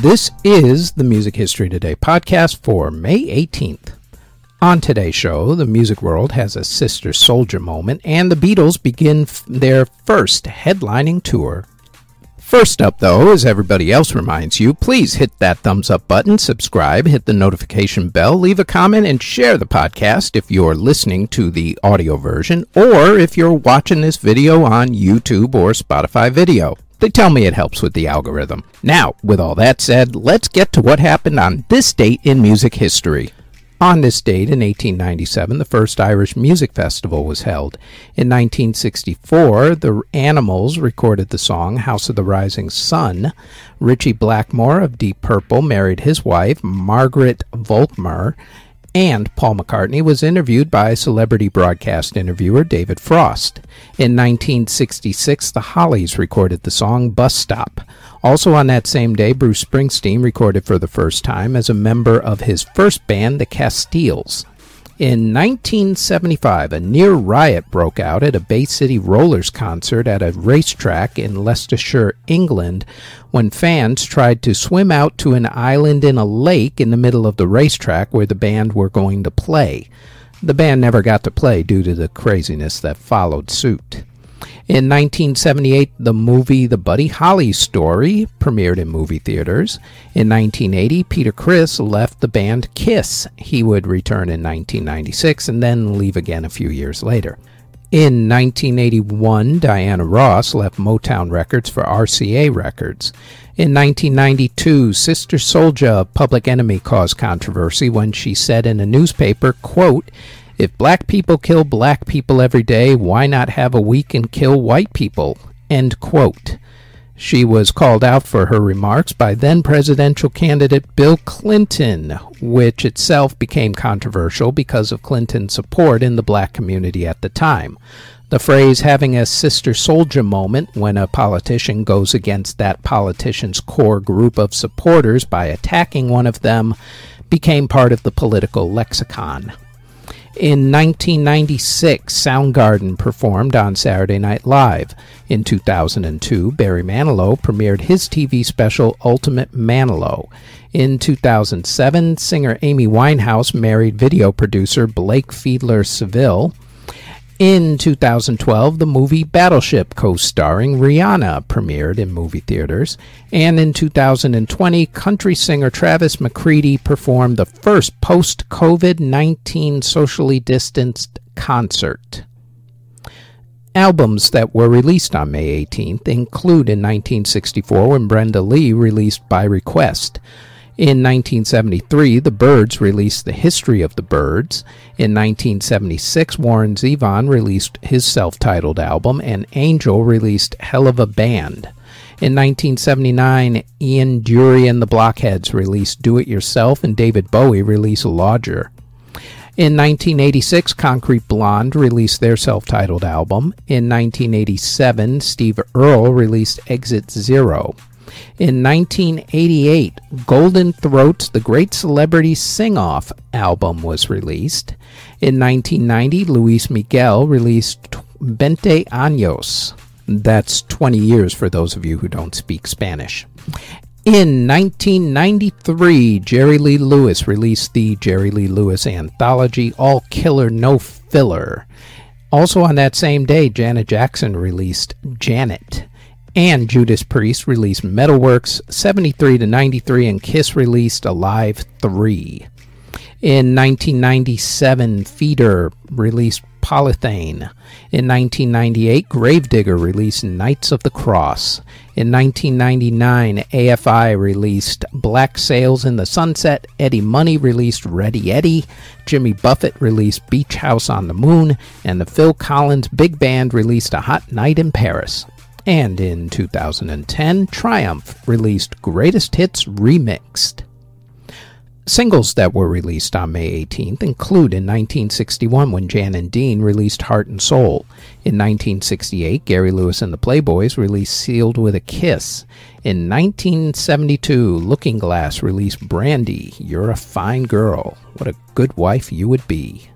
This is the Music History Today podcast for May 18th. On today's show, the music world has a Sister Souljah moment, and the Beatles begin f- their first headlining tour. First up, though, as everybody else reminds you, please hit that thumbs up button, subscribe, hit the notification bell, leave a comment, and share the podcast if you're listening to the audio version or if you're watching this video on YouTube or Spotify video. They tell me it helps with the algorithm. Now, with all that said, let's get to what happened on this date in music history. On this date in 1897, the first Irish Music Festival was held. In 1964, the Animals recorded the song House of the Rising Sun. Ritchie Blackmore of Deep Purple married his wife, Margaret Volkmar, and Paul McCartney was interviewed by celebrity broadcast interviewer David Frost. In 1966, the Hollies recorded the song Bus Stop. Also on that same day, Bruce Springsteen recorded for the first time as a member of his first band, the Castiles. In 1975, a near riot broke out at a Bay City Rollers concert at a racetrack in Leicestershire, England, when fans tried to swim out to an island in a lake in the middle of the racetrack where the band were going to play. The band never got to play due to the craziness that followed suit. In 1978, the movie The Buddy Holly Story premiered in movie theaters. In 1980, Peter Criss left the band Kiss. He would return in 1996 and then leave again a few years later. In 1981, Diana Ross left Motown Records for RCA Records. In 1992, Sister Souljah of Public Enemy caused controversy when she said in a newspaper, quote, if black people kill black people every day, why not have a week and kill white people? End quote. She was called out for her remarks by then presidential candidate Bill Clinton, which itself became controversial because of Clinton's support in the black community at the time. The phrase having a Sister Souljah moment when a politician goes against that politician's core group of supporters by attacking one of them became part of the political lexicon. In 1996, Soundgarden performed on Saturday Night Live. In 2002, Barry Manilow premiered his TV special Ultimate Manilow. In 2007, singer Amy Winehouse married video producer Blake Fielder-Civil. In 2012, the movie Battleship, co starring Rihanna, premiered in movie theaters. And in 2020, country singer Travis McCready performed the first post COVID 19 socially distanced concert. Albums that were released on May 18th include in 1964 when Brenda Lee released By Request. In 1973, the Byrds released The History of the Byrds. In 1976, Warren Zevon released his self titled album, and Angel released Hell of a Band. In 1979, Ian Dury and the Blockheads released Do It Yourself, and David Bowie released Lodger. In 1986, Concrete Blonde released their self titled album. In 1987, Steve Earle released Exit Zero. In 1988, Golden Throat's The Great Celebrity Sing Off album was released. In 1990, Luis Miguel released Veinte Años. That's 20 years for those of you who don't speak Spanish. In 1993, Jerry Lee Lewis released the Jerry Lee Lewis anthology All Killer No Filler. Also on that same day, Janet Jackson released Janet and Judas Priest released Metalworks 73 to 93 and Kiss released Alive 3. In 1997, Feeder released Polythene. In 1998, Gravedigger released Knights of the Cross. In 1999, AFI released Black Sails in the Sunset. Eddie Money released Ready Eddie. Jimmy Buffett released Beach House on the Moon. And the Phil Collins Big Band released A Hot Night in Paris. And in 2010, Triumph released Greatest Hits Remixed. Singles that were released on May 18th include in 1961 when Jan and Dean released Heart and Soul. In 1968, Gary Lewis and the Playboys released Sealed with a Kiss. In 1972, Looking Glass released Brandy, You're a Fine Girl. What a good wife you would be.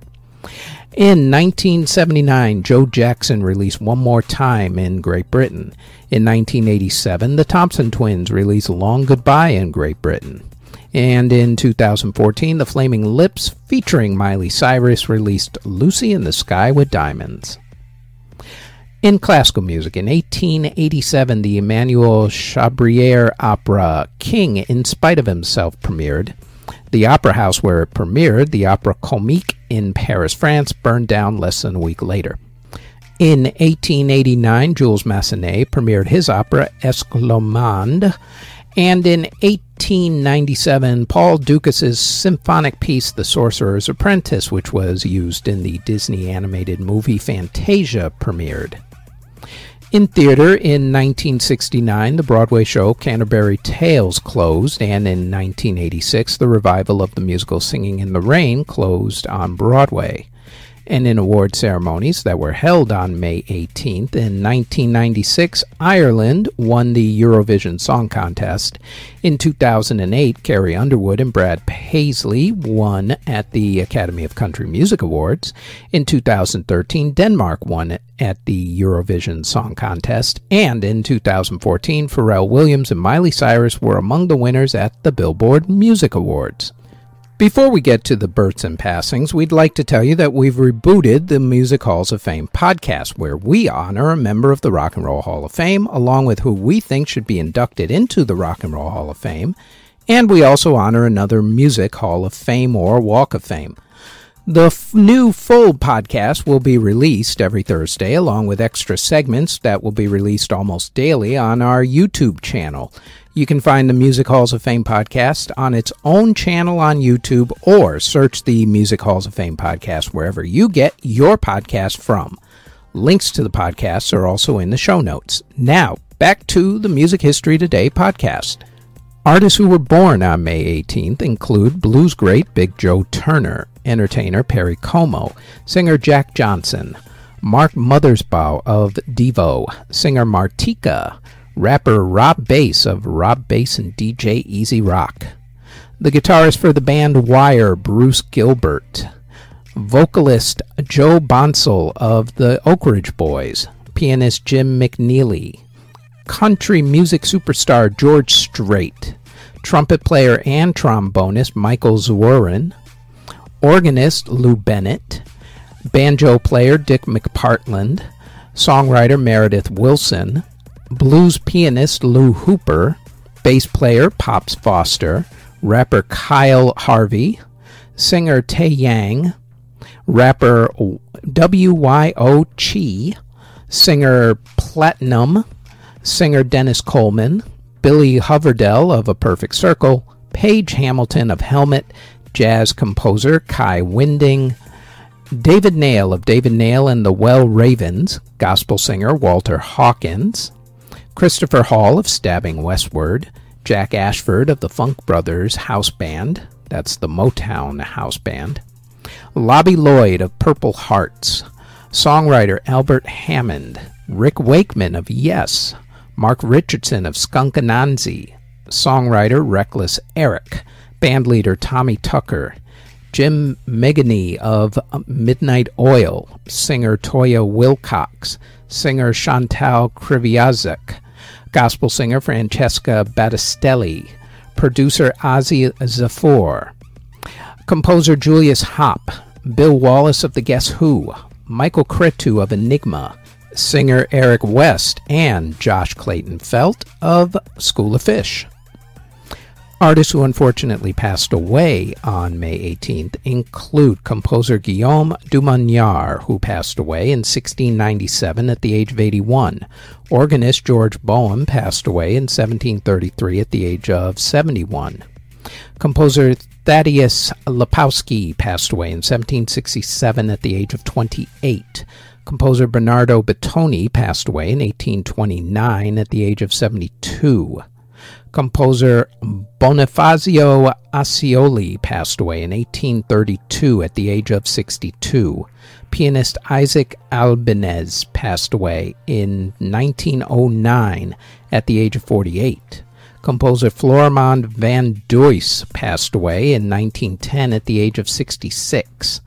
In 1979, Joe Jackson released One More Time in Great Britain. In 1987, the Thompson Twins released Long Goodbye in Great Britain. And in 2014, the Flaming Lips, featuring Miley Cyrus, released Lucy in the Sky with Diamonds. In classical music, in 1887, the Emmanuel Chabrier opera King in Spite of Himself premiered. The opera house where it premiered, the Opera Comique in Paris, France, burned down less than a week later. In 1889, Jules Massenet premiered his opera Esclarmonde, and in 1897, Paul Dukas' symphonic piece The Sorcerer's Apprentice, which was used in the Disney animated movie Fantasia, premiered. In theater in 1969, the Broadway show Canterbury Tales closed, and in 1986, the revival of the musical Singing in the Rain closed on Broadway and in award ceremonies that were held on May 18th. In 1996, Ireland won the Eurovision Song Contest. In 2008, Carrie Underwood and Brad Paisley won at the Academy of Country Music Awards. In 2013, Denmark won at the Eurovision Song Contest. And in 2014, Pharrell Williams and Miley Cyrus were among the winners at the Billboard Music Awards. Before we get to the births and passings, we'd like to tell you that we've rebooted the Music Halls of Fame podcast, where we honor a member of the Rock and Roll Hall of Fame, along with who we think should be inducted into the Rock and Roll Hall of Fame, and we also honor another Music Hall of Fame or Walk of Fame. The f- new full podcast will be released every Thursday, along with extra segments that will be released almost daily on our YouTube channel. You can find the Music Halls of Fame podcast on its own channel on YouTube or search the Music Halls of Fame podcast wherever you get your podcast from. Links to the podcasts are also in the show notes. Now, back to the Music History Today podcast. Artists who were born on May 18th include blues great Big Joe Turner, entertainer Perry Como, singer Jack Johnson, Mark Mothersbaugh of Devo, singer Martika, rapper Rob Base of Rob Base and DJ E-Z Rock, the guitarist for the band Wire, Bruce Gilbert, vocalist Joe Bonsall of the Oak Ridge Boys, pianist Jim McNeely, country music superstar George Strait, trumpet player and trombonist Michael Zwerin, organist Lou Bennett, banjo player Dick McPartland, songwriter Meredith Willson, blues pianist Lou Hooper, bass player Pops Foster, rapper Kyle Harvey, singer Taeyang, rapper W.Y.O. Chi, singer Platinum, singer Dennis Coleman, Billy Howerdel of A Perfect Circle, Page Hamilton of Helmet, jazz composer Kai Winding, David Nail of David Nail and the Well Ravens, gospel singer Walter Hawkins, Christopher Hall of Stabbing Westward, Jack Ashford of the Funk Brothers House Band, that's the Motown House Band, Lobby Loyde of Purple Hearts, songwriter Albert Hammond, Rick Wakeman of Yes, Mark Richardson of Skunk Anansie, songwriter Reckless Eric, bandleader Tommy Tucker, Jim Moginie of uh, Midnight Oil, singer Toyah Willcox, singer Chantal Kreviazuk, gospel singer Francesca Battistelli, producer Ozzy Zafur, composer Julius Hopp, Bill Wallace of the Guess Who, Michael Cretu of Enigma, singer Eric West, and Josh Clayton Felt of School of Fish. Artists who unfortunately passed away on May 18th include composer Guillaume Dumanoir, who passed away in 1697 at the age of 81. Organist George Boehm passed away in 1733 at the age of 71. Composer Thaddeus Lepowski passed away in 1767 at the age of 28. Composer Bernardo Bertoni passed away in 1829 at the age of 72. Composer Bonifacio Asioli passed away in 1832 at the age of 62. Pianist Isaac Albéniz passed away in 1909 at the age of 48. Composer Florimond van Duyse passed away in 1910 at the age of 66.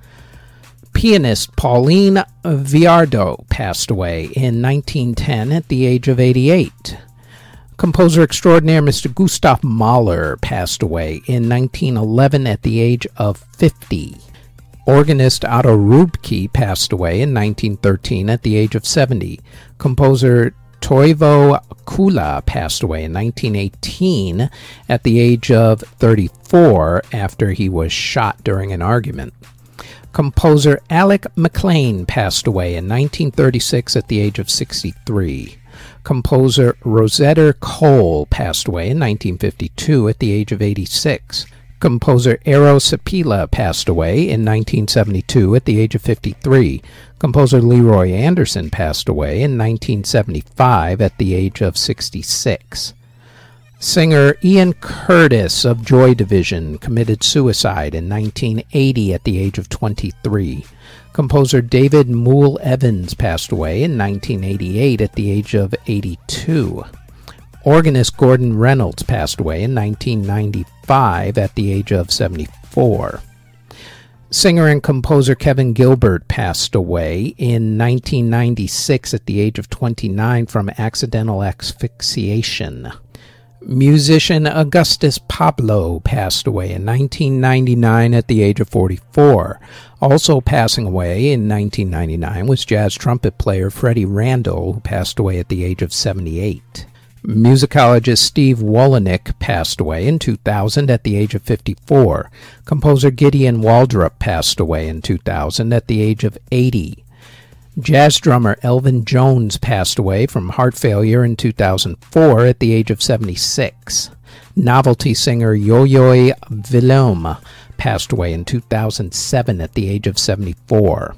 Pianist Pauline Viardot passed away in 1910 at the age of 88. Composer extraordinaire Mr. Gustav Mahler passed away in 1911 at the age of 50. Organist Otto Rubke passed away in 1913 at the age of 70. Composer Toivo Kuula passed away in 1918 at the age of 34 after he was shot during an argument. Composer Alec McLean passed away in 1936 at the age of 63. Composer Rosetta Cole passed away in 1952 at the age of 86. Composer Eero Sipilä passed away in 1972 at the age of 53. Composer Leroy Anderson passed away in 1975 at the age of 66. Singer Ian Curtis of Joy Division committed suicide in 1980 at the age of 23. Composer David Moule Evans passed away in 1988 at the age of 82. Organist Gordon Reynolds passed away in 1995 at the age of 74. Singer and composer Kevin Gilbert passed away in 1996 at the age of 29 from accidental asphyxiation. Musician Augustus Pablo passed away in 1999 at the age of 44. Also passing away in 1999 was jazz trumpet player Freddie Randall, who passed away at the age of 78. Musicologist Steve Wolenick passed away in 2000 at the age of 54. Composer Gideon Waldrop passed away in 2000 at the age of 80. Jazz drummer Elvin Jones passed away from heart failure in 2004 at the age of 76. Novelty singer Yo-Yo Willem passed away in 2007 at the age of 74.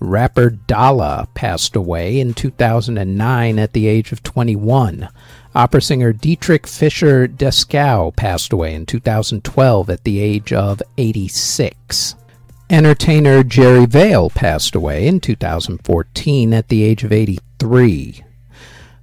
Rapper Dala passed away in 2009 at the age of 21. Opera singer Dietrich Fischer Dieskau passed away in 2012 at the age of 86. Entertainer Jerry Vale passed away in 2014 at the age of 83.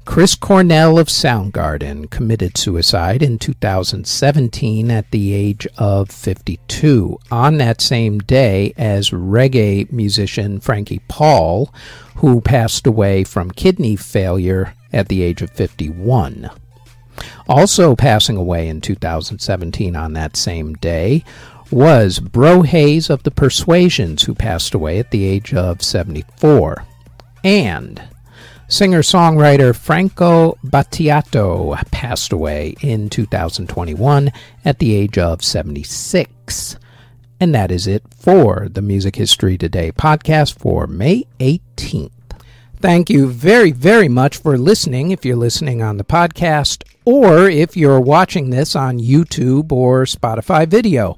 Chris Cornell of Soundgarden committed suicide in 2017 at the age of 52, on that same day as reggae musician Frankie Paul, who passed away from kidney failure at the age of 51. Also passing away in 2017 on that same day was Bro Hayes of the Persuasions, who passed away at the age of 74. And singer songwriter Franco Battiato passed away in 2021 at the age of 76. And that is it for the Music History Today podcast for May 18th. Thank you very, very much for listening if you're listening on the podcast or if you're watching this on YouTube or Spotify video.